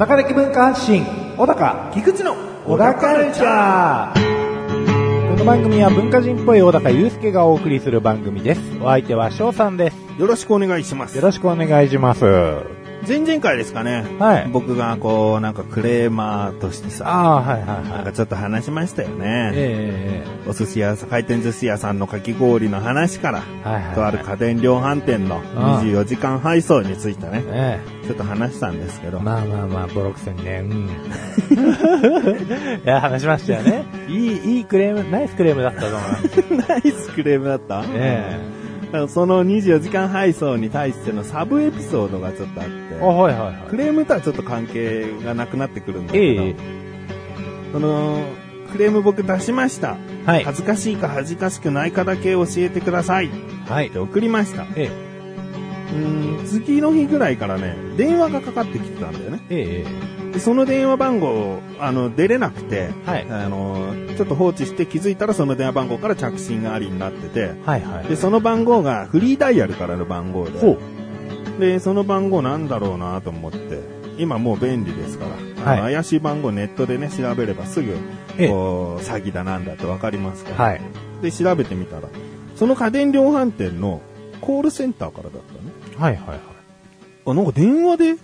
高的文化発信、小高菊池の小高カルチャー。この番組は文化人っぽい小高祐介がお送りする番組です。お相手は翔さんです。よろしくお願いしますよ。ろしくお願いします。前々回ですかね。はい僕がこう、なんかクレーマーとしてさ、ああ、はいはいなんはい。かちょっと話しましたよね。えお寿司屋さん、回転寿司屋さんのかき氷の話から、えはいはい。とある家電量販店の24時間配送についてね、えちょっと話したんですけど、えまあまあまあ、ボロクソにね、うん。いや、話しましたよね。いい、いいクレーム、ナイスクレームだったと思います。ナイスクレームだった？えその24時間配送に対してのサブエピソードがちょっとあってはいはいはい。クレームとはちょっと関係がなくなってくるんだけど、ええその、クレーム僕出しました。はい。恥ずかしいか恥ずかしくないかだけ教えてくださいっはいて。送りました。えうーん、次の日ぐらいからね、電話がかかってきてたんだよね。ええその電話番号、あの、出れなくて、はいあの、ちょっと放置して気づいたらその電話番号から着信がありになってて、はいはい。で、その番号がフリーダイヤルからの番号で。で、その番号なんだろうなと思って、今もう便利ですから、はい怪しい番号ネットでね、調べればすぐ、ええこう、詐欺だなんだってわかりますから、はい。で、調べてみたら、その家電量販店のコールセンターからだったね。はいはいはい。あ、なんか電話で、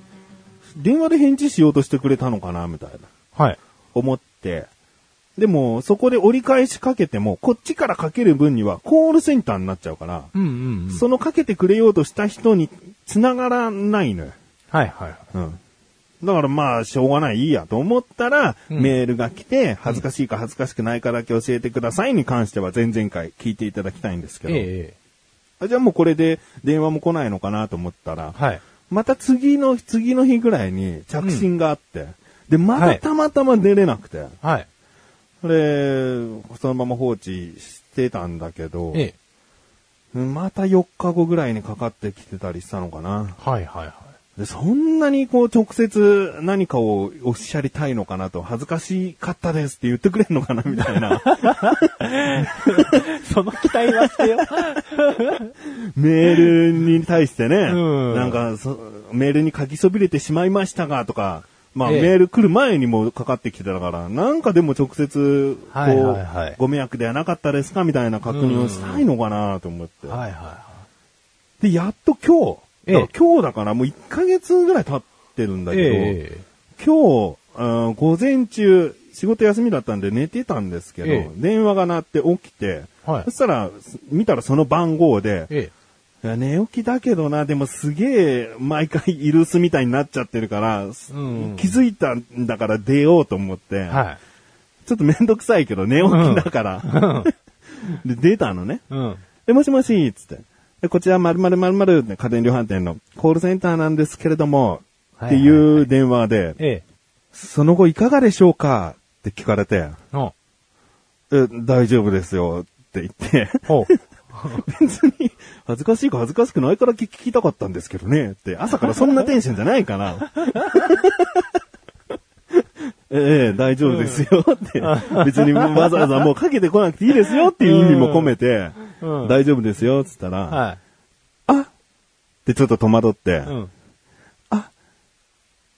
電話で返事しようとしてくれたのかなみたいな。はい。思って。でも、そこで折り返しかけても、こっちからかける分にはコールセンターになっちゃうから、うんうんうん。そのかけてくれようとした人に繋がらないのよ。はいはい。うん。だからまあ、しょうがない、いいやと思ったら、うんメールが来て、恥ずかしいか恥ずかしくないかだけ教えてくださいに関しては前々回聞いていただきたいんですけど、ええあじゃあもうこれで電話も来ないのかなと思ったら、はい。また次の、次の日ぐらいに着信があって、で、まはいたたまたま出れなくて、はい。それ、そのまま放置してたんだけど、ええまた4日後ぐらいにかかってきてたりしたのかな。はいはいはい。でそんなにこう直接何かをおっしゃりたいのかなと、恥ずかしかったですって言ってくれるのかなみたいな。その期待はしてよ。メールに対してね、うんなんかそ、メールに書きそびれてしまいましたがとか、まあ、ええメール来る前にもかかってきてたから、なんかでも直接、こう、はいはいはいご迷惑ではなかったですかみたいな確認をしたいのかなと思って。はいはで、やっと今日、ええ今日だからもう1ヶ月ぐらい経ってるんだい。けど、え今日、午前中、仕事休みだったんで寝てたんですけど、ええ電話が鳴って起きて、はいそしたら、見たらその番号で、寝起きだけどな、でもすげえ毎回イルスみたいになっちゃってるから、ん気づいたんだから出ようと思って、えはい。ちょっとめんどくさいけど寝起きだから、で出たのね。うん。で、もしもし、つって。で、こちら、〇〇〇〇家電量販店のコールセンターなんですけれども、はいっていう電話で、ええ。その後いかがでしょうか？って聞かれて、ほえ大丈夫ですよ。って言って。別に恥ずかしいか恥ずかしくないから聞きたかったんですけどね。って、朝からそんなテンションじゃないかな。ええ大丈夫ですよ。って。別にわざわざもうかけてこなくていいですよ。っていう意味も込めて、うん大丈夫ですよって言ったら、はあってちょっと戸惑って、い。うん。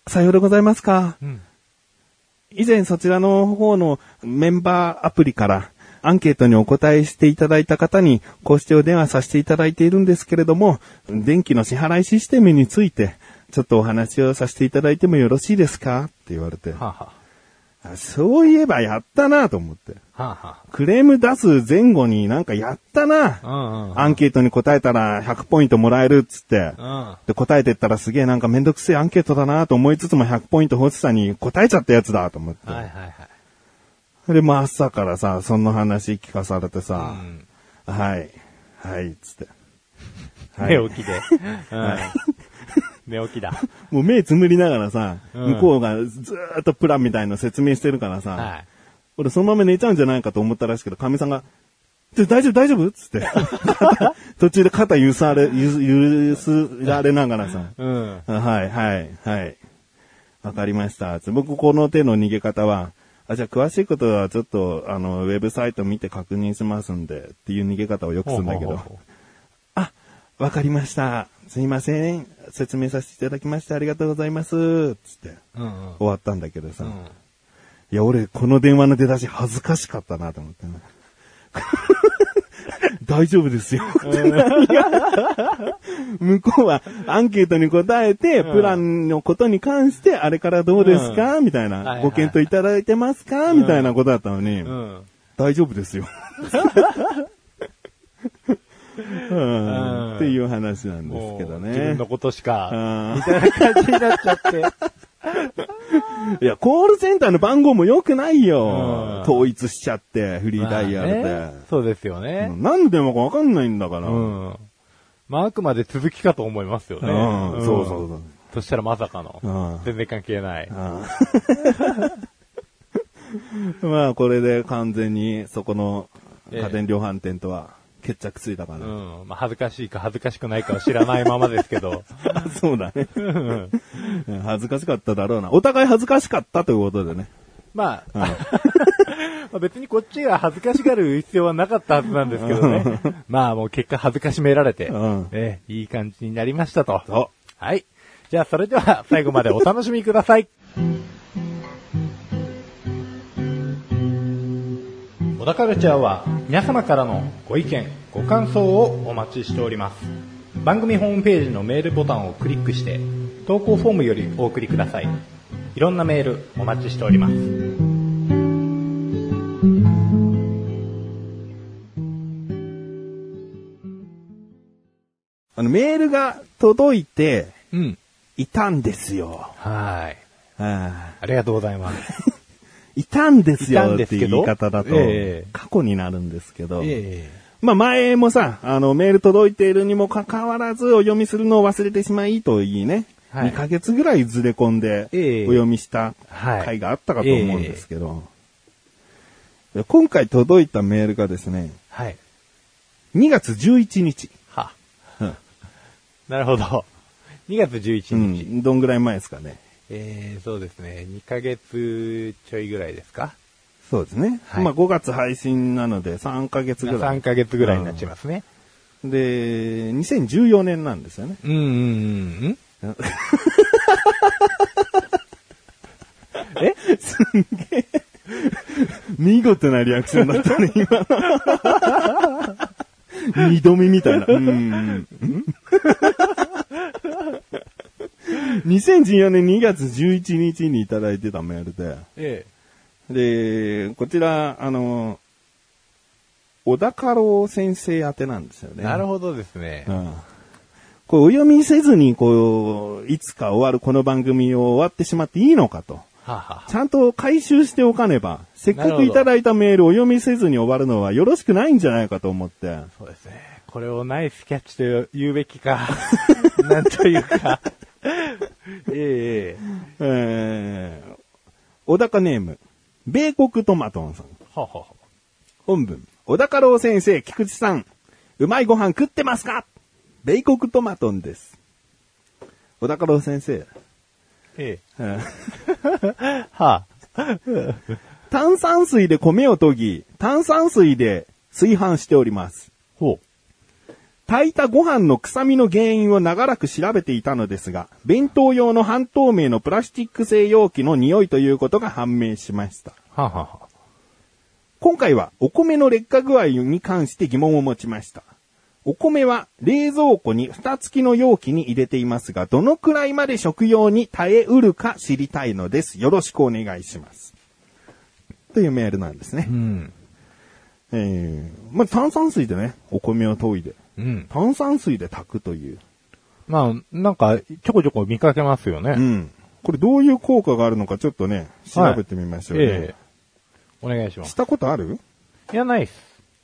さようでございますか。うん。以前そちらの方のメンバーアプリからアンケートにお答えしていただいた方にこうしてお電話させていただいているんですけれども、電気の支払いシステムについてちょっとお話をさせていただいてもよろしいですか？って言われて、はあはあそういえばやったなと思って。あ。はあはクレーム出す前後になんかやったな。あ。うんうん。アンケートに答えたら100ポイントもらえるっつって。うん。で、答えてったらすげえなんかめんどくせえアンケートだなと思いつつも100ポイント欲しさに答えちゃったやつだと思って。はいはいはい。で、まあ朝からさ、その話聞かされてうさ、ん。はい、はい、つって。寝起きで。うん。寝起きだ。もう目つむりながらさ、うん向こうがずーっとプランみたいの説明してるからさ、はい。俺そのまま寝ちゃうんじゃないかと思ったらしいけど、かみさんが、ちょ大丈夫大丈夫？つって。肩 途中で肩揺され、ゆゆすられながらさ、うん。はい、はい、はい。わかりました。僕この手の逃げ方は、あ、じゃあ詳しいことはちょっと、あの、ウェブサイト見て確認しますんで、っていう逃げ方をよくするんだけど。ほうほうほうあ、わかりました。すいません。説明させていただきましてありがとうございます。つって、うんうん。終わったんだけどさ。うんいや、俺、この電話の出だし恥ずかしかったなと思ってね。大丈夫ですよ。向こうはアンケートに答えて、うんプランのことに関して、あれからどうですか、みたいな、ご検討いただいてますか、みたいなことだったのに、うん。大丈夫ですよ。うんうんっていう話なんですけどね自分の。ことしか、うんみたいな感じになっちゃって。いや、コールセンターの番号も良くないよ。うん統一しちゃって、フリーダイヤルで。まあねそうですよね。うん何の電話かわかんないんだから。うん。まあ、あくまで続きかと思いますよね。うんそうそうそう。そしたらまさかの、うん全然関係ない。うん まあ、これで完全にそこの家電量販店とは決着ついたかな。うん。まあ、恥ずかしいか恥ずかしくないかは知らないままですけど。そうだね。うん恥ずかしかっただろうな。お互い恥ずかしかったということでね。まあ、まあ別にこっちが恥ずかしがる必要はなかったはずなんですけどね。まあもう結果恥ずかしめられて、うんええいい感じになりましたと。そはい。じゃあそれでは最後までお楽しみください。田カルチャーは皆様からのご意見、ご感想をお待ちしております。番組ホームページのメールボタンをクリックして投稿フォームよりお送りください。いろんなメールお待ちしております。あの、メールが届いてうん。いたんですよ。はい。あありがとうございます。いたんですよっていう言い方だとええ、過去になるんですけど、えまあ前もさ、あの、メール届いているにもかかわらずお読みするのを忘れてしまいといいね、はい2ヶ月ぐらいずれ込んでええお読みしたはい回があったかと思うんですけど、で今回届いたメールがですね、はい。2月11日。は。う んなるほど。2月11う日。ん、どんぐらい前ですかね。えー、そうですね。2ヶ月ちょいぐらいですか？そうですね。はいまあ5月配信なので3ヶ月ぐらい。3ヶ月ぐらいになっちゃいますね。で、2014年なんですよね。うん、うん、うん。え？見事なリアクションだったね、今。二度目みたいな。うんうん。2014年2月11日にいただいてたメールで、えで、こちら、あの、小田家老先生宛てなんですよえ。ね。なるほどですねう。ん。こう、お読みせずに、こう、いつか終わるこの番組を終わってしまっていいのかと。ちゃんと回収しておかねば、せっかくいただいたメールをお読みせずに終わるのはよろしくないんじゃないかと思って。そうですね。これをナイスキャッチと言うべきか、なんというか。えええー、小高ネーム、米国トマトンさん。ははは本文、小高郎先生、菊池さん、うまいご飯食ってますか？米国トマトンです。小高郎先生、ええーえ はあ。炭酸水で米を研ぎ、炭酸水で炊飯しております。ほ炊いたご飯の臭みの原因を長らく調べていたのですが、弁当用の半透明のプラスチック製容器の匂いということが判明しました。う。はあ、はあはあ、今回はお米の劣化具合に関して疑問を持ちました。お米は冷蔵庫に蓋付きの容器に入れていますが、どのくらいまで食用に耐えうるか知りたいのです。よろしくお願いします。というメールなんですねう。ん。えー、まあ、炭酸水でね、お米を研いで、うん。炭酸水で炊くという。まあ、なんか、ちょこちょこ見かけますよね。うん。これどういう効果があるのかちょっとね、調べてみましょうね。はい、ええお願いします。したことある？いや、ないっす。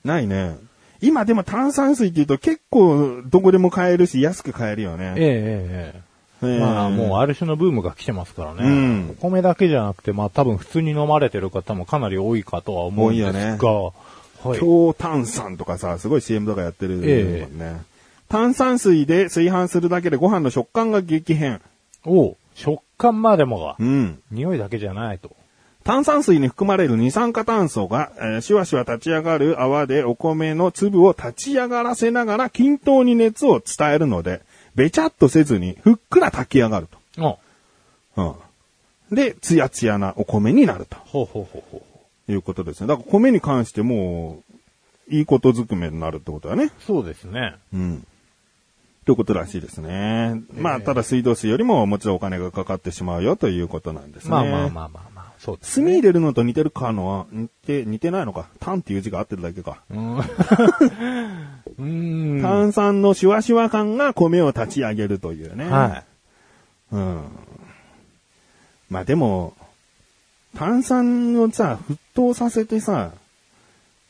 ないね。今でも炭酸水って言うと結構どこでも買えるし安く買えるよね。ええええ。えー、まあもうある種のブームが来てますからね。うん、お米だけじゃなくて、まあ多分普通に飲まれてる方もかなり多いかとは思うんですが、多いよね、はい。強炭酸とかさ、すごい CM とかやってるもんね。炭酸水で炊飯するだけでご飯の食感が激変。おう食感までもが、うん。匂いだけじゃないと。炭酸水に含まれる二酸化炭素が、えーシュワシュワ立ち上がる泡でお米の粒を立ち上がらせながら均等に熱を伝えるので、べちゃっとせずにふっくら炊き上がるおと。うん。で、ツヤツヤなお米になるとほうほうほうほう。いうことですね。だから米に関しても、いいことずくめになるってことだね。そうですね。うん。ということらしいですね。まあ、ただ水道水よりももちろんお金がかかってしまうよということなんですね。まあまあまあまあまあ。そうです炭入れるのと似てるかのは、似て、似てないのか。炭っていう字が合ってるだけか。うん。うーん。炭酸のシュワシュワ感が米を立ち上げるというね。はい。うん。まあでも、炭酸をさ、沸騰させてさ、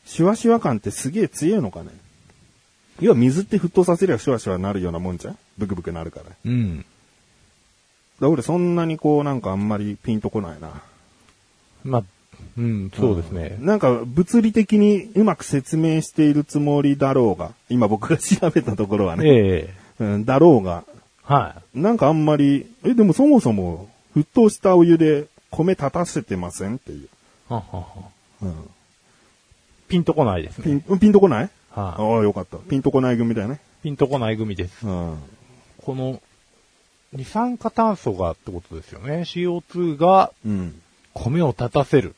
シュワシュワ感ってすげえ強いのかね。要は水って沸騰させりゃシュワシュワなるようなもんじゃんブクブクなるから。うん。ら俺そんなにこうなんかあんまりピンとこないな。まあ、うん、そうですね。なんか物理的にうまく説明しているつもりだろうが、今僕が調べたところはね、ええうん、だろうが、はなんかあんまり、え、でもそもそも沸騰したお湯で米立たせてませんっていう。い。はははうん、ピンとこないですピね。ン、ピンとこない？はいああ、よかった。ピンとこない組だよね。ピンとこない組です。うん。この、二酸化炭素がってことですよね。CO2 がうん。米を立たせる。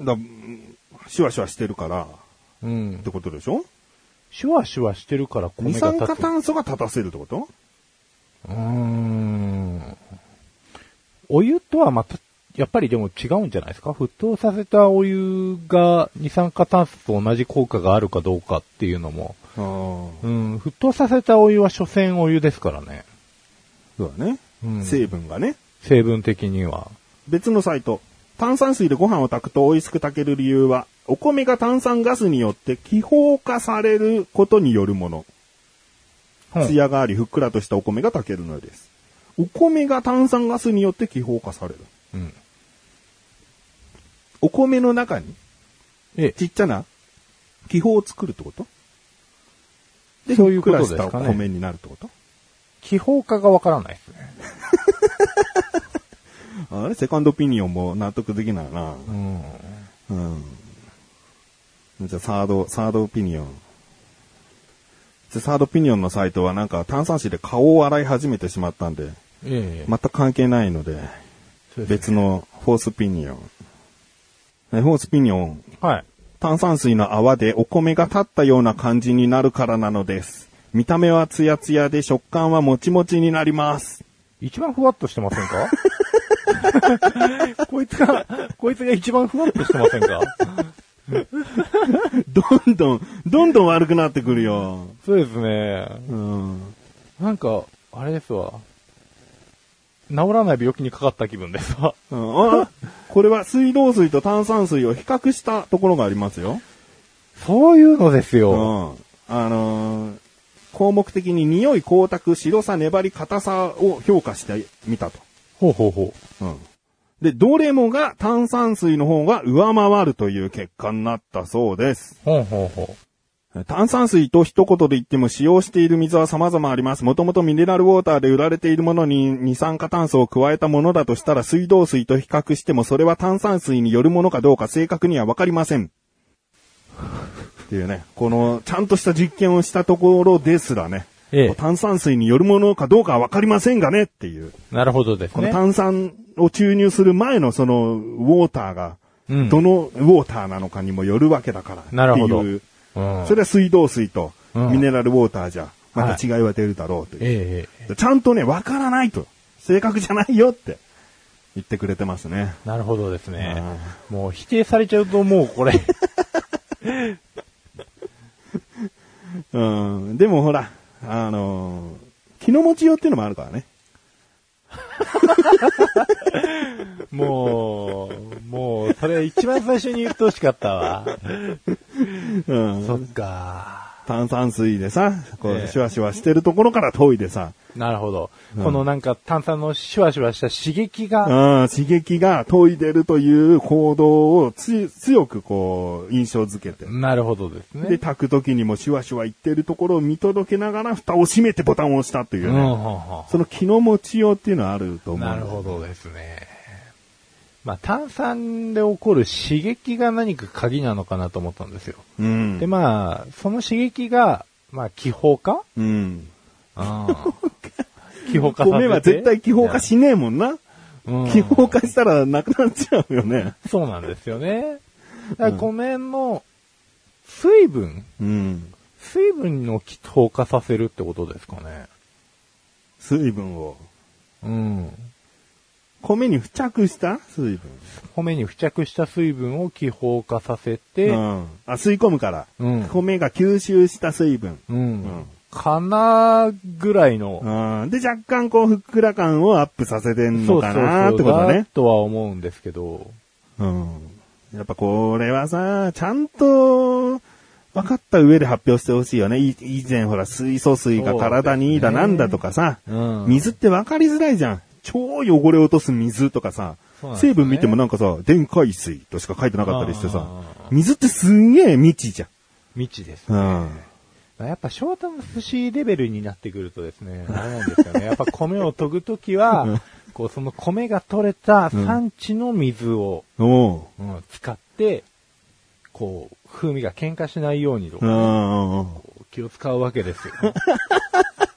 だ、うんシュワシュワしてるから、うんっ。てことでしょ？シュワシュワしてるから米二が立つ。酸化炭素が立たせるってこと？うーん。お湯とはまた、やっぱりでも違うんじゃないですか？沸騰させたお湯が二酸化炭素と同じ効果があるかどうかっていうのも。うん、沸騰させたお湯は所詮お湯ですからね。そうだね。うん成分がね。成分的には。別のサイト。炭酸水でご飯を炊くと美味しく炊ける理由は、お米が炭酸ガスによって気泡化されることによるもの。うん艶がありふっくらとしたお米が炊けるのです。お米が炭酸ガスによって気泡化される。うん。お米の中にええ、ちっちゃな気泡を作るってこと？で、そういうことですかね米になるってこと？気泡化がわからないですね。あれ？セカンドピニオンも納得できないな。うん。うん。じゃあ、サード、サードピニオン。じゃあサードピニオンのサイトはなんか炭酸水で顔を洗い始めてしまったんで、ええ全く関係ないので、ですね別のフォースピニオン。えフォースピニオン。はい。炭酸水の泡でお米が立ったような感じになるからなのです。見た目はツヤツヤで食感はもちもちになります。一番ふわっとしてませんか？こいつが、こいつが一番ふわっとしてませんか？どんどん、どんどん悪くなってくるよ。そうですね。うん。なんか、あれですわ。治らない病気にかかった気分ですわ。うん、あこれは水道水と炭酸水を比較したところがありますよ。そういうのですうよ。ん。あのー項目的に匂い、光沢、白さ、粘り、硬さを評価してみたと。ほうほうほうん。で、どれもが炭酸水の方が上回るという結果になったそうです。う。ほうほうほ炭酸水と一言で言っても使用している水は様々あります。もともとミネラルウォーターで売られているものに二酸化炭素を加えたものだとしたら水道水と比較してもそれは炭酸水によるものかどうか正確にはわかりません。っていうね、このちゃんとした実験をしたところですらね、ええ炭酸水によるものかどうかはわかりませんがねっていう。う。なるほどですこのね。炭酸を注入する前のそのウォーターが、うんどのウォーターなのかにもよるわけだからっていう。なるほどうんそれは水道水とうんミネラルウォーターじゃ、また違いは出るだろうという。えええちゃんとね、わからないと。正確じゃないよって言ってくれてますね。えなるほどですね。もう否定されちゃうともうこれ。うん。でもほら、あのー気の持ちようっていうのもあるからね。もう、もう、それ一番最初に言ってほしかったわ。うん。そっか。炭酸水でさ、こええう、シュワシュワしてるところから遠いでさ、なるほど。うんこのなんか炭酸のシュワシュワした刺激が、うん、刺激が研いでるという行動をつ強くこう、印象づけて。なるほどですで、ね。炊く時にもシュワシュワいってるところを見届けながら蓋を閉めてボタンを押したといううん、ね。ほんほんその気の持ちようっていうのはあると思う。なるほどですね。まあ、炭酸で起こる刺激が何か鍵なのかなと思ったんですよ。うんで、まあ、その刺激が、まあ、気泡化？うん。気泡化させて？米は絶対気泡化しねえもんな。うん気泡化したらなくなっちゃうよね。そうなんですよね。だから米の水分、うん。水分を気泡化させるってことですかね。水分を。うん。米に付着した水分。米に付着した水分を気泡化させて、うん。あ、吸い込むから。うん米が吸収した水分。うん。うんかなぐらいの、うん。で、若干こう、ふっくら感をアップさせてんのかなってことね。とは思うんですけど、うん。やっぱこれはさ、ちゃんと、分かった上で発表してほしいよね。い以前ほら、水素水が体にいいだなんだとかさ、うん水って分かりづらいじゃん。超汚れ落とす水とかさ、ね成分見てもなんかさ、電解水としか書いてなかったりしてさあ、水ってすんげえ未知じゃん。未知ですね。うん。やっぱショートの寿司レベルになってくるとですね、あれなんですよね。やっぱ米を研ぐときは、こうその米が取れた産地の水を、おう。うん使って、こう、風味が喧嘩しないようにとか。気を使うわけですよ。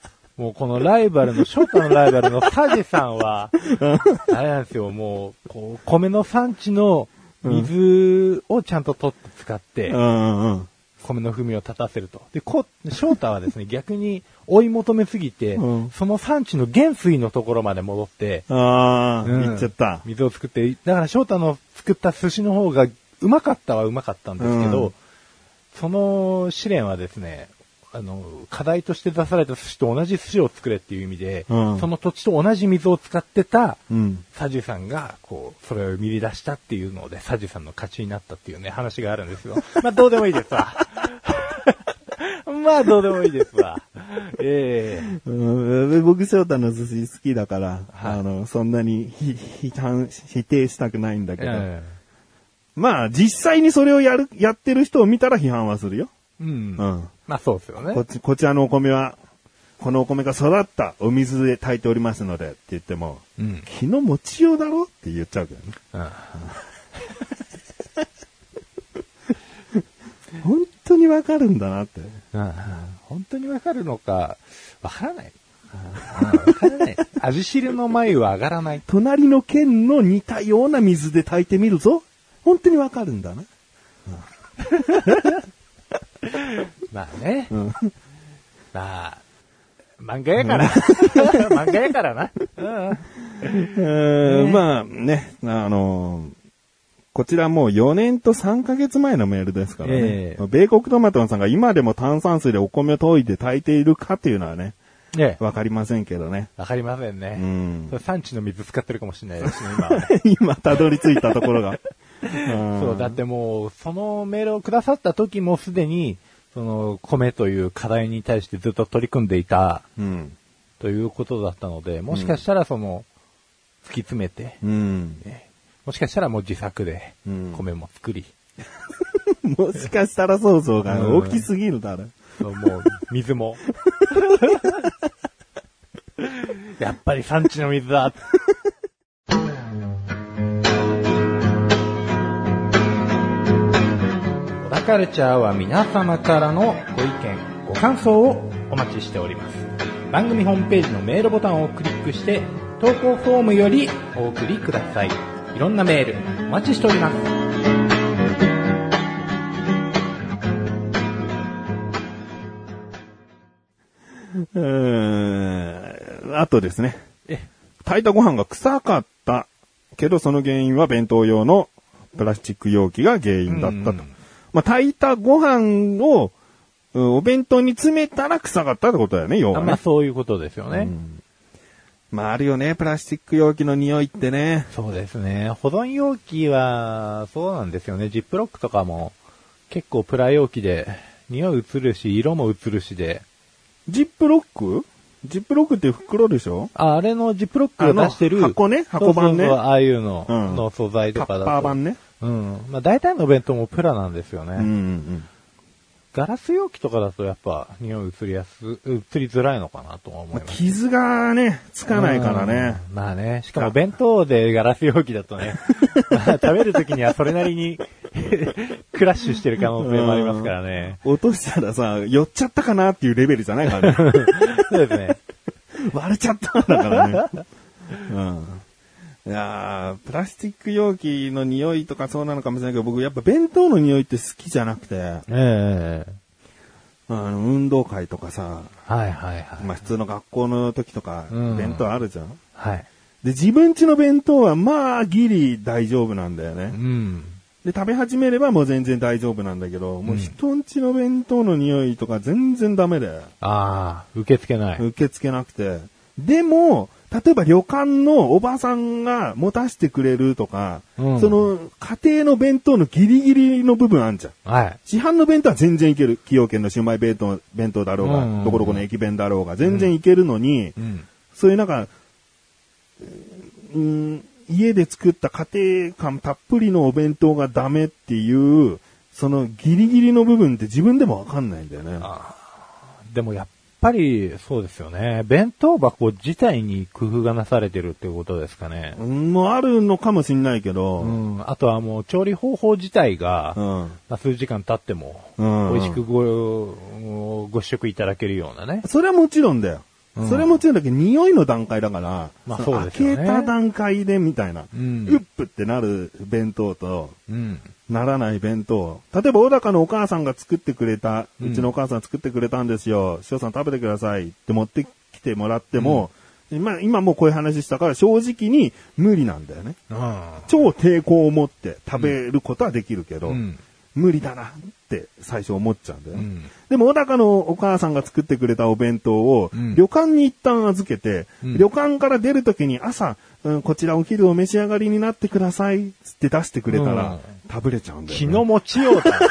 もうこのライバルの、ショートのライバルのサジさんは、あれなんですよ、もう、こう、米の産地の水をちゃんと取って使って。米の風味を立たせると。で、こ、翔太はですね、逆に追い求めすぎて、うんその産地の原水のところまで戻って、ああ、うん言っちゃった。水を作って、だから翔太の作った寿司の方がうまかったはうまかったんですけど、うんその試練はですね、あの、課題として出された寿司と同じ寿司を作れっていう意味で、うんその土地と同じ水を使ってた、うん。サジュさんが、こう、それを見出したっていうので、サジュさんの勝ちになったっていうね、話があるんですよ。まあ、どうでもいいですわ。まあ、どうでもいいですわ。ええうん僕、翔太の寿司好きだから、はいあの、そんなにひ批判否定したくないんだけど、えまあ、実際にそれをやる、やってる人を見たら批判はするよ。えうん。うん。まあ、そうですよねこ。っち、こちらのお米は、このお米が育ったお水で炊いておりますのでって言っても、うん。気の持ちようだろって言っちゃうけどね。うん 本当にわかるんだなって。うん本当にわかるのか、わからない。うんわからない。味汁の眉は上がらない。隣の県の似たような水で炊いてみるぞ。本当にわかるんだな。まあね。うん。まあ、漫画やから。漫画やからな。うんえーまあね、あのーこちらもう4年と3ヶ月前のメールですからね。ええ米国トマトンさんが今でも炭酸水でお米を研いで炊いているかっていうのはね、ねわかりませんけどね。わかりませんうね。んそ。れ産地の水使ってるかもしれないですね、今。今たどり着いたところが。うんそう、だってもう、そのメールをくださった時もすでに、その、米という課題に対してずっと取り組んでいた、うん。ということだったので、もしかしたらその、突き詰めて、うん。もしかしたらもう自作でうん、米も作り、もしかしたら想像が大きすぎるだろ。もう、水も。やっぱり産地の水だ。カルチャーは皆様からのご意見、ご感想をお待ちしております。番組ホームページのメールボタンをクリックして、投稿フォームよりお送りください。いろんなメール、お待ちしております。うーん。あとですね。え、炊いたご飯が臭かった。けどその原因は弁当用のプラスチック容器が原因だったと。うんまあ、炊いたご飯を、うんお弁当に詰めたら臭かったってことだよね、要はね。あまあそういうことですよね。うんまあ、あるよね、プラスチック容器の匂いってね。そうですね。保存容器は、そうなんですよね。ジップロックとかも、結構プラ容器で、匂い移るし、色も移るしで、ジップロック？ジップロックって袋でしょ？あ、あれのジップロックを出してる。箱ね箱版ねそうそうそうああいうの、うんの素材とかだと。パー版ね。うん。まあ大体のお弁当もプラなんですよね。うんうんガラス容器とかだとやっぱ匂い移りやす、移りづらいのかなとは思います。傷がね、つかないからね。うん。まあね、しかも弁当でガラス容器だとね、まあ食べるときにはそれなりに クラッシュしてる可能性もありますからね。落としたらさ、寄っちゃったかなっていうレベルじゃないからね。そうですね。割れちゃったんだからね。うん。いやープラスチック容器の匂いとかそうなのかもしれないけど、僕やっぱ弁当の匂いって好きじゃなくて、ええあの、運動会とかさ、はいはいはい。まあ普通の学校の時とか、うん弁当あるじゃん。はい。で、自分家の弁当はまあギリ大丈夫なんだようね。ん。で、食べ始めればもう全然大丈夫なんだけど、もう人ん家の弁当の匂いとか全然ダメで、ああ、受け付けない。受け付けなくて。でも、例えば旅館のおばさんが持たせてくれるとか、うんその家庭の弁当のギリギリの部分あんじゃん。はい。市販の弁当は全然いける。崎陽軒のシウマイ弁当弁当だろうが、どこどこの駅弁だろうが、全然いけるのに、うん。そういうなんか、うん、家で作った家庭感たっぷりのお弁当がダメっていう、そのギリギリの部分って自分でもわかんないんだよね。でもやっぱりそうですよね。弁当箱自体に工夫がなされてるっていうことですかね。うん、もうあるのかもしんないけど、ううん。ん。あとはもう調理方法自体が、うん。まあ数時間経っても、うん美味しくご、ご試食いただけるようなね。それはもちろんだよ。うんそれはもちろんだけど、匂いの段階だから、まあのそうですよね開けた段階でみたいな、うんうっぷってなる弁当と、うん。ならない弁当。例えば、小高のお母さんが作ってくれた、ううんちのお母さん作ってくれたんですよ。翔さん食べてくださいって持ってきてもらっても、今、今もうこういう話したから正直に無理なんだよね。超抵抗を持って食べることはできるけど、うん。無理だなって最初思っちゃうんだよね。うん。でも、小高のお母さんが作ってくれたお弁当を、うん旅館に一旦預けて、うん旅館から出るときに朝、うんこちらお昼お召し上がりになってください、つって出してくれたら、うん食べれちゃうんだよ、ね。気の持ちようだな。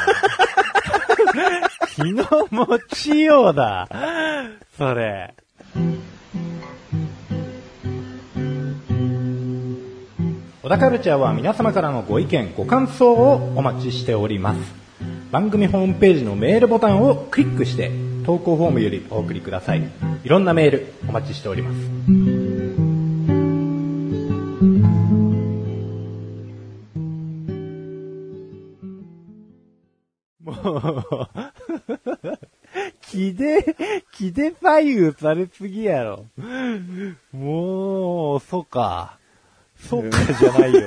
気の持ちようだ。それ。小田カルチャーは皆様からのご意見、ご感想をお待ちしております。番組ホームページのメールボタンをクリックして、投稿フォームよりお送りください。いろんなメールお待ちしております。気で、気で左右されすぎやろ。もう、そうか。そうかじゃないよ。い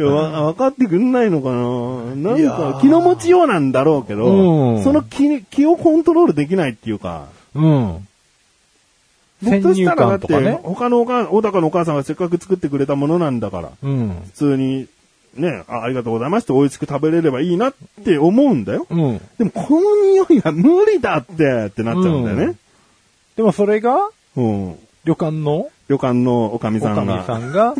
やわ分かってくんないのかなないんか気の持ちようなんだろうけど、うんその気気をコントロールできないっていうか、うん。先僕とし入たらだって、観とかね。他のおか小高のお母さんがせっかく作ってくれたものなんだから、うん。普通に、ねあ、ありがとうございますって美味しく食べれればいいなって思うんだよ。うん。でもこの匂いは無理だってってなっちゃうんだよね。でもそれが、うん。旅館の？旅館のおかみおかみさんが。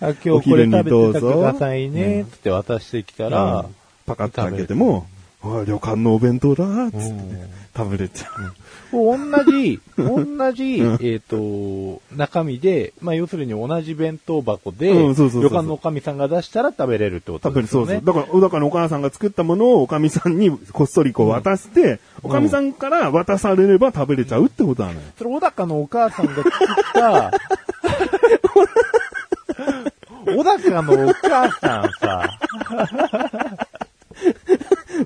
今日これ食べてくださいね、つって渡してきたら、うんパカッと開けても、旅館のお弁当だっつってうん食べれちゃう。同じ、同じ、うんえっ、と、中身で、まあ要するに同じ弁当箱で、旅館のおかみさんが出したら食べれるってこと食べる、ですよね。そうそう。だから、小高のお母さんが作ったものをおかみさんにこっそりこう渡して、おかみさんから渡されれば食べれちゃうってことなのよ。それ、小高のお母さんが作った、小高のお母さんさ、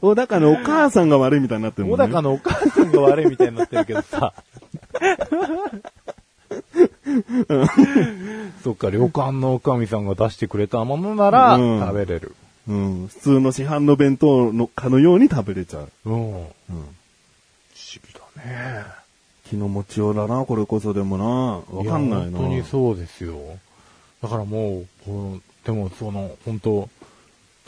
小高のお母さんが悪いみたいになってるもんね。小高のお母さんが悪いみたいになってるけどさ。そっか、旅館のおかみさんが出してくれたものならうん食べれる。うん。普通の市販の弁当のかのように食べれちゃう。うん。不うん。思議だね。気の持ちようだな、これこそでもな。わかんないな。や本当にそうですよ。だからもう、こうでもその、本当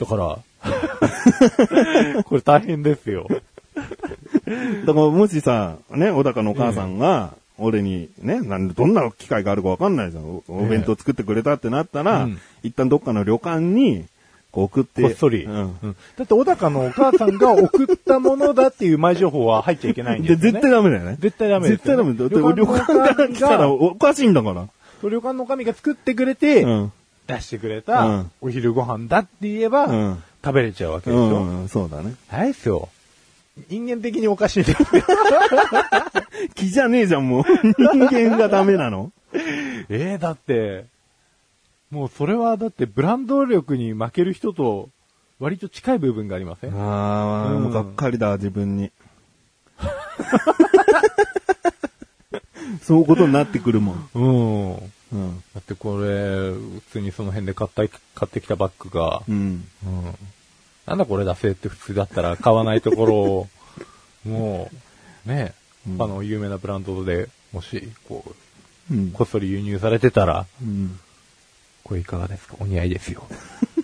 だから、これ大変ですよ。だからもしさ、ね、小高のお母さんが、俺にね、なんで、どんな機会があるかわかんないじゃん。おお弁当作ってくれたってなったら、うん一旦どっかの旅館に、こう送って。こっそり。うん。うんだって小高のお母さんが送ったものだっていう前情報は入っちゃいけないんでね。絶対ダメだよね。絶対ダメね、絶対ダメだよ。だって旅館から来たらおかしいんだから。旅館の神が作ってくれて、うん。出してくれた、うんお昼ご飯だって言えば、うん食べれちゃうわけうでしょ？ん、そうだね。はいっすよ。人間的におかしいですよ。気じゃねえじゃん、もう。人間がダメなの えー、だって、もうそれはだってブランド力に負ける人と割と近い部分がありません？ああ、うんもうがっかりだ、自分に。そういうことになってくるもん。うん。うん。だってこれ、普通にその辺で買った、買ってきたバッグが、うん。うん。なんだこれ出せって普通だったら買わないところを、もう、ね、うんあの、有名なブランドで、もし、こう、うん。こっそり輸入されてたら、うんこれいかがですか？お似合いですよ。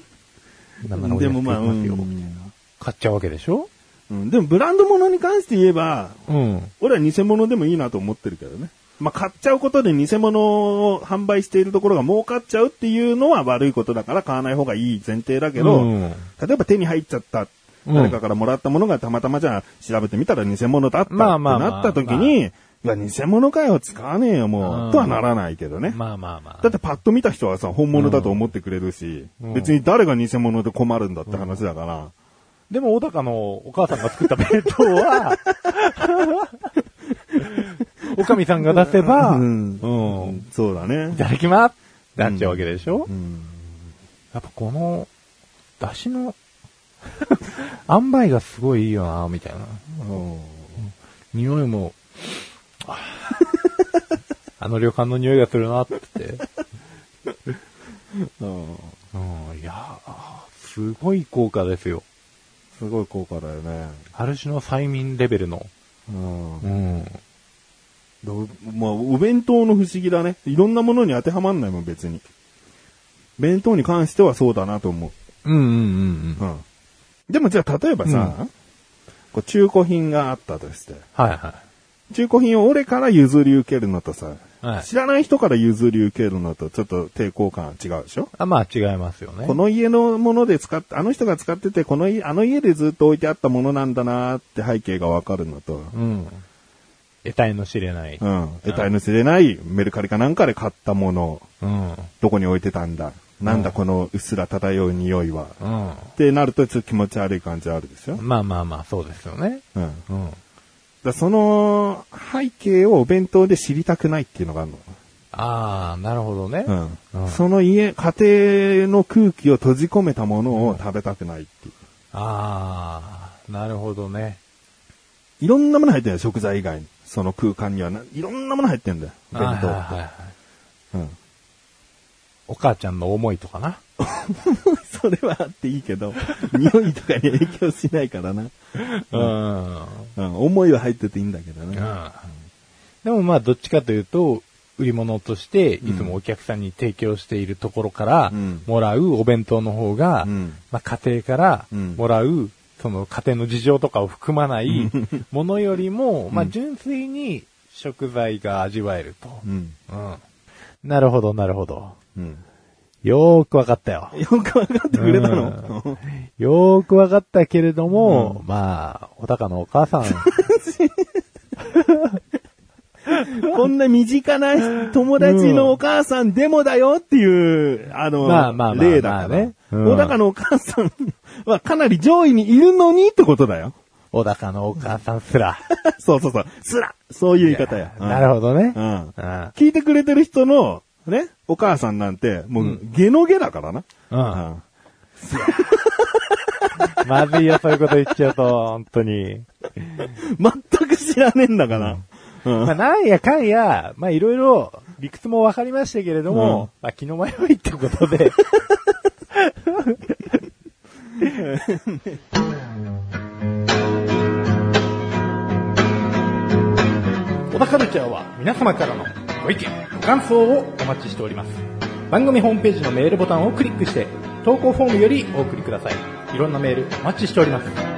なんならおまあ、うしますよん買っちゃうわけでしょ？うん。でもブランド物に関して言えば、うん。俺は偽物でもいいなと思ってるけどね。まあ、買っちゃうことで偽物を販売しているところが儲かっちゃうっていうのは悪いことだから買わない方がいい前提だけど、うん。例えば手に入っちゃった、うん。誰かからもらったものがたまたまじゃあ調べてみたら偽物だったってなった時に、いや、偽物かよ、使わねえよ、もう、うん。とはならないけどね。まあまあまあ。だってパッと見た人はさ、本物だと思ってくれるし、うん。別に誰が偽物で困るんだって話だから、でも、小高のお母さんが作った弁当は、おかみさんが出せば、ううんん。そうだねい。ただきますなっちゃうわけでしょ、うんやっぱこの、出汁の、塩梅がすごいいいよな、みたいな。匂いも、あ あの旅館の匂いがするなって。うんうん、いやーすごい効果ですよ。すごい効果だよね。ある種の催眠レベルの。うんうん。どまあ、お弁当の不思議だね。いろんなものに当てはまんないもん、別に。弁当に関してはそうだなと思う。うんうんうんうん。うん。でもじゃあ、例えばさ、こう中古品があったとして、はいは中古品を俺から譲り受けるのとさ、はい知らない人から譲り受けるのとちょっと抵抗感違うでしょ、あまあ違いますよね。この家のもので使って、あの人が使ってて、この家、あの家でずっと置いてあったものなんだなーって背景がわかるのと、うん。得体の知れない。う。ん。得体の知れないメルカリかなんかで買ったもの、うん。どこに置いてたんだなんだこのうっすら漂う匂いは。うん。ってなるとちょっと気持ち悪い感じあるでしょまあまあまあ、そうですよね。うん。うん。らその背景をお弁当で知りたくないっていうのがあるの。ああ、なるほどね。うん。うんその家、家庭の空気を閉じ込めたものを食べたくないっていう。ああ、なるほどね。いろんなもの入ってるよ、食材以外に。その空間にはな。いろんなもの入ってんだよ、弁当はいはいはいって。はい。うん。お母ちゃんの思いとかな。それはあっていいけど、匂いとかに影響しないからな。うん。うん。思いは入ってていいんだけどね。うん。でもまあ、どっちかというと、売り物として、いつもお客さんに提供しているところからうん、もらうお弁当の方が、うんまあ、家庭からうんもらう、その家庭の事情とかを含まないものよりも、まあ、純粋に食材が味わえると。うん。うん。なるほど、なるほど。うん。よーくわかったよ。よくわかってくれたの？よーくわかったけれども、まあ、お高のお母さん、こんな身近な友達のお母さんでもだよっていう、あの、まあまあまあ例だねうん小高のお母さんはかなり上位にいるのにってことだよ。お高のお母さんすら。そうそうそう。すらそういう言い方や。なるほどね。うん。うん。聞いてくれてる人の、ね、お母さんなんて、もう、ゲノゲだからな。うん。まずいよ、そういうこと言っちゃうと、本当に。全く知らねえんだから。うんまあ、なんやかんや、まあ、いろいろ、理屈も分かりましたけれども、まあ、気の迷いってことで。小田カルチャーは皆様からのご意見、ご感想をお待ちしております。番組ホームページのメールボタンをクリックして、投稿フォームよりお送りください。いろんなメールお待ちしております。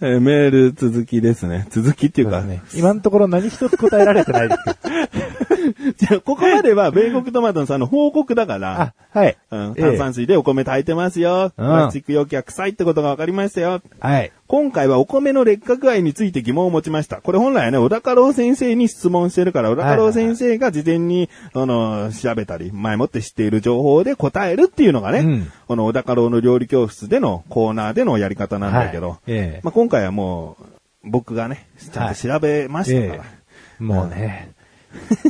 えーメール続きですね。続きっていうか、ね、今のところ何一つ答えられてないですよ。じゃあここまでは米国トマトさんの報告だからあ、、はい。うん、ええ炭酸水でお米炊いてますよ。プラスチック容器は臭いってことが分かりましたよ。はい。今回はお米の劣化具合について疑問を持ちました。これ本来はね、小高郎先生に質問してるから、小高郎先生が事前に、あの、調べたり、前もって知っている情報で答えるっていうのがね、うんこの小高郎の料理教室でのコーナーでのやり方なんだけど、はいええまあ、今回はもう、僕がね、ちゃんと調べましたから。ええもうね、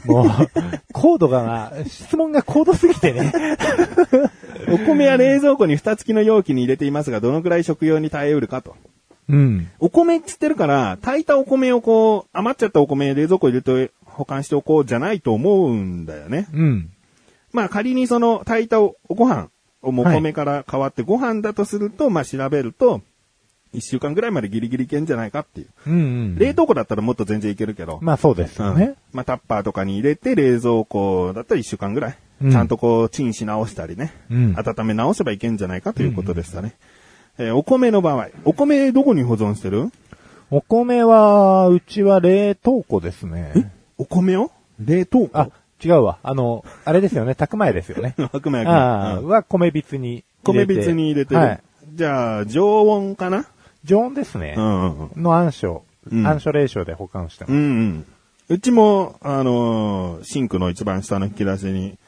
もう、高度が、質問が高度すぎてね。お米は冷蔵庫に蓋付きの容器に入れていますが、どのくらい食用に耐えうるかと。うん。お米って言ってるから、炊いたお米をこう、余っちゃったお米冷蔵庫入れて保管しておこうじゃないと思うんだよね。うん。まあ仮にその炊いたおご飯をお米から変わってご飯だとすると、まあ調べると、一週間ぐらいまでギリギリいけんじゃないかっていう。うんうん。冷凍庫だったらもっと全然いけるけど。まあそうですよね。まあタッパーとかに入れて冷蔵庫だったら一週間ぐらい。うんちゃんとこうチンし直したりね。うん温め直せばいけんじゃないかということでしたね。えーお米の場合。お米どこに保存してる？お米は、うちは冷凍庫ですね。お米を？冷凍庫？あ、違うわ。あの、あれですよね。炊く前ですよね。白米は米びつに入れて。米びつに入れてる。はい。じゃあ、常温かな？常温ですねう。んうんうん。の暗所。うん暗所冷所で保管してます。うんうん。うちも、あのーシンクの一番下の引き出しに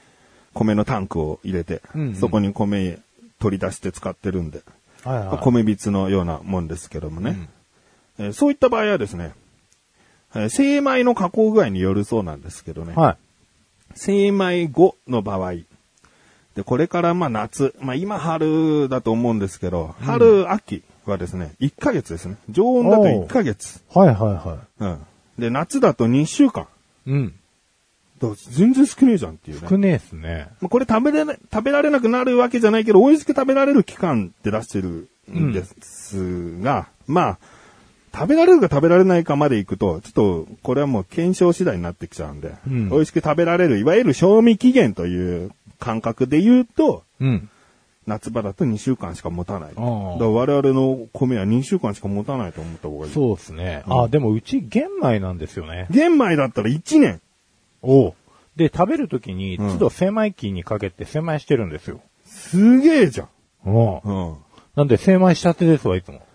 米のタンクを入れて、うんうんそこに米取り出して使ってるんで、はいはい。米びつのようなもんですけどもね。えーそういった場合はですね、えー精米の加工具合によるそうなんですけどね。はい。精米後の場合。で、これからまあ夏、まあ今春だと思うんですけど、春、秋はですね、1ヶ月ですね。常温だと1ヶ月。はいはいはうん。で、夏だと2週間。い。うん。だから全然少ねえじゃんっていうね。少ねえっすね。まあこれ食べれな、食べられなくなるわけじゃないけど、美味しく食べられる期間って出してるんですが、まあ、食べられるか食べられないかまでいくと、ちょっと、これはもう検証次第になってきちゃうんで、うん美味しく食べられる、いわゆる賞味期限という感覚で言うと、うん。夏場だと2週間しか持たない。だから我々の米は2週間しか持たないと思った方がいい。そうですね。うんあ、でもうち玄米なんですよね。玄米だったら1年。おで、食べるときに、うん都度精米機にかけて精米してるんですよ。すげえじゃん。うん。うん。なんで精米したてですわ、いつも。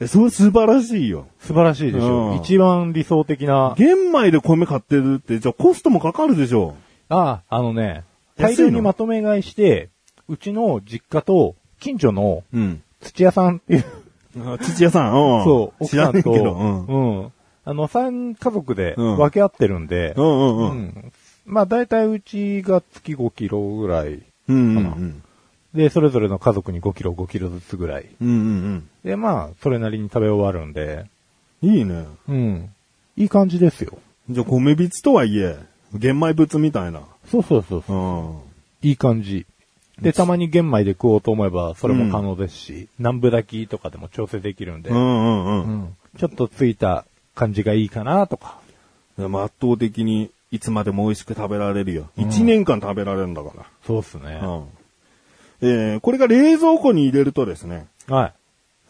えそれ素晴らしいよ。素晴らしいでしょ。うん一番理想的な。玄米で米買ってるって、じゃあコストもかかるでしょ。あ、あのね、大量にまとめ買いして、うちの実家と近所のうん。土屋さんっていう、土屋さん、うん。そう、奥さんと、ねえけど、うん。うん。あの、三家族でうん分け合ってるんで、うんうんう。うんん。まあ、大体うちが月5キロぐらい。うんうんうん。で、それぞれの家族に5キロ、5キロずつぐらい。うんうんで、まあ、それなりに食べ終わるんで、うん。いいね。うん。いい感じですよ。じゃあ米びつとはいえ、玄米物みたいな。そうそうそうそうう。ん。いい感じ。で、たまに玄米で食おうと思えば、それも可能ですし、南部炊きとかでも調整できるんで、うんうんう。うんんちょっとついた感じがいいかなとか。でも圧倒的にいつまでも美味しく食べられるよ。一、年間食べられるんだかそうっすね。ら。うん。えー、これが冷蔵庫に入れるとですね、はい。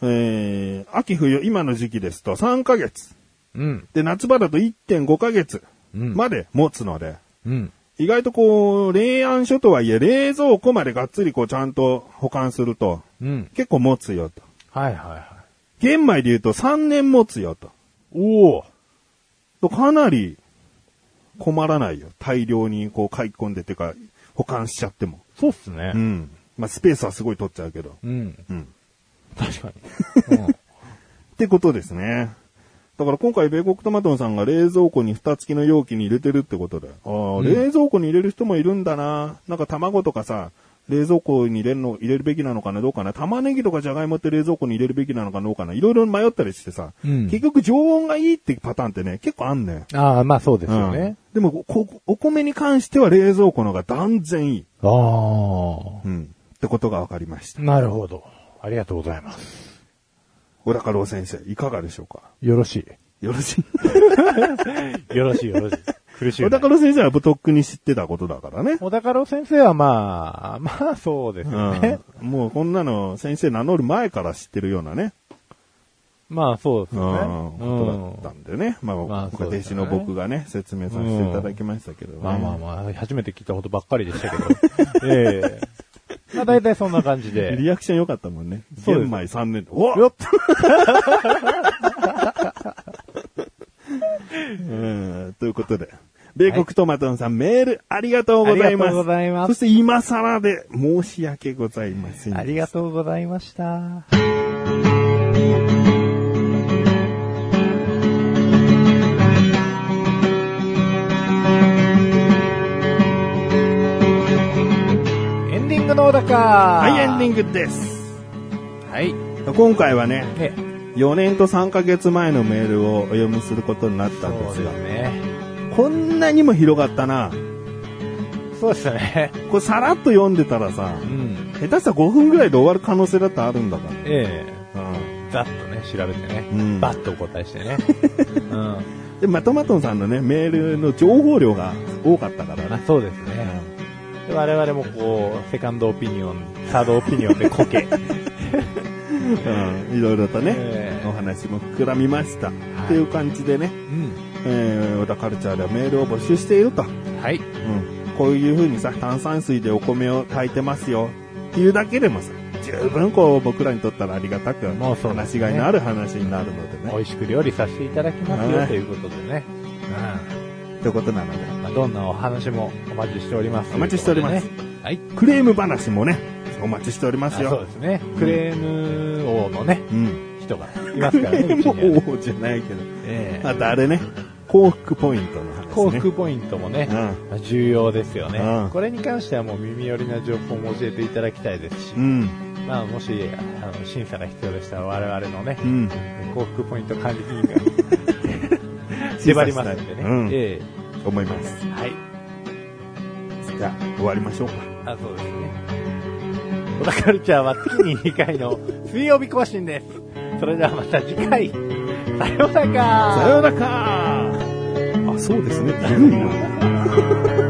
えー、秋冬、今の時期ですと3ヶ月。うん。で、夏場だと1.5ヶ月うん。まで持つので、うん。意外とこう、冷暗所とはいえ、冷蔵庫までがっつりこうちゃんと保管すると、うん。結構持つよと。はいはいはい。玄米で言うと3年持つよと。おおとかなり困らないよ。大量にこう買い込んでてか、保管しちゃっても。そうっすねう。ん。まあ、スペースはすごい取っちゃうけど。うん。うん。確かに。うんってことですね。だから今回、米国トマトンさんが冷蔵庫に蓋付きの容器に入れてるってことで。ああ、うん冷蔵庫に入れる人もいるんだな。なんか卵とかさ、冷蔵庫に入れるの、入れるべきなのかな、どうかな。玉ねぎとかじゃがいもって冷蔵庫に入れるべきなのかどうかな。いろいろ迷ったりしてさ、うん結局常温がいいってパターンってね、結構あんねん。ああ、まあそうですよね。うんでもこ、お米に関しては冷蔵庫の方が断然いい。あうん。ってことが分かりましたあ。。なるほど。ありがとうございます。小高郎先生、いかがでしょうか？よろしよろしいい。よろしい よろしい。苦しいね。高郎先生はとっくに知ってたことだからね。小高郎先生はまあ、まあそうですよね。うん、もうこんなの先生名乗る前から知ってるようなね。まあそうですうん。ことだったんでね。まあ、まあ弟子の僕がね、説明させていただきましたけどね。まあまあまあ、初めて聞いたことばっかりでしたけど。ええまああ、だいたいそんな感じで。リアクション良かったもんね。玄米3年。およっうんということで。米国トマトンさん、メールありがとうございます。ありがとうございますそして今更で申し訳ございません。ありがとうございました。ングの小高はい、エンディンングです。グ。はい。今回はね、ね、4年と3ヶ月前のメールをお読みすることになったんですよ。ね。こんなにも広がったな。そうですね。これさらっと読んでたらさう、ん。下手したら5分ぐらいで終わる可能性だってあるんだから。ええうんざっとね、調べてね。うんバッとお答えしてね。うん。で、まあ、トマトンさんのね、メールの情報量が多かったからね。あそうですね。で我々もこう、セカンドオピニオン、サードオピニオンでこけ。うん、いろいろとね、ええお話も膨らみました。いっていう感じでね、うん。えー、小田カルチャーではメールを募集していると。はい。うん。こういう風にさ、炭酸水でお米を炊いてますよ。っていうだけでもさ、十分こう僕らにとったらありがたく、もうそうですね話しがいのある話になるのでね。美味しく料理させていただきますよはいということでね。ということなので、どんなお話もお待ちしております。お待ちしております。はい。クレーム話もね、お待ちしておりますあそうよ。ですね。クレーム王のね、うん。人がいますからね、うちには。もうじゃないけど。ええあとあれね、幸福ポイントの話ね。幸福ポイントもね、う重要ですよね、うんこれに関してはもう耳寄りな情報も教えていただきたいですし、ん。うん。まあもし、あの、審査が必要でしたら我々のね、うん。幸福ポイント管理委員会 縛りますんでね。うんえ思います。えはい。じゃあ、終わりましょうか。あ、そうですね。小田カルチャーは月に2回の水曜日更新です。それではまた次回。さようならさようならかあ、そうですね。って言うんだ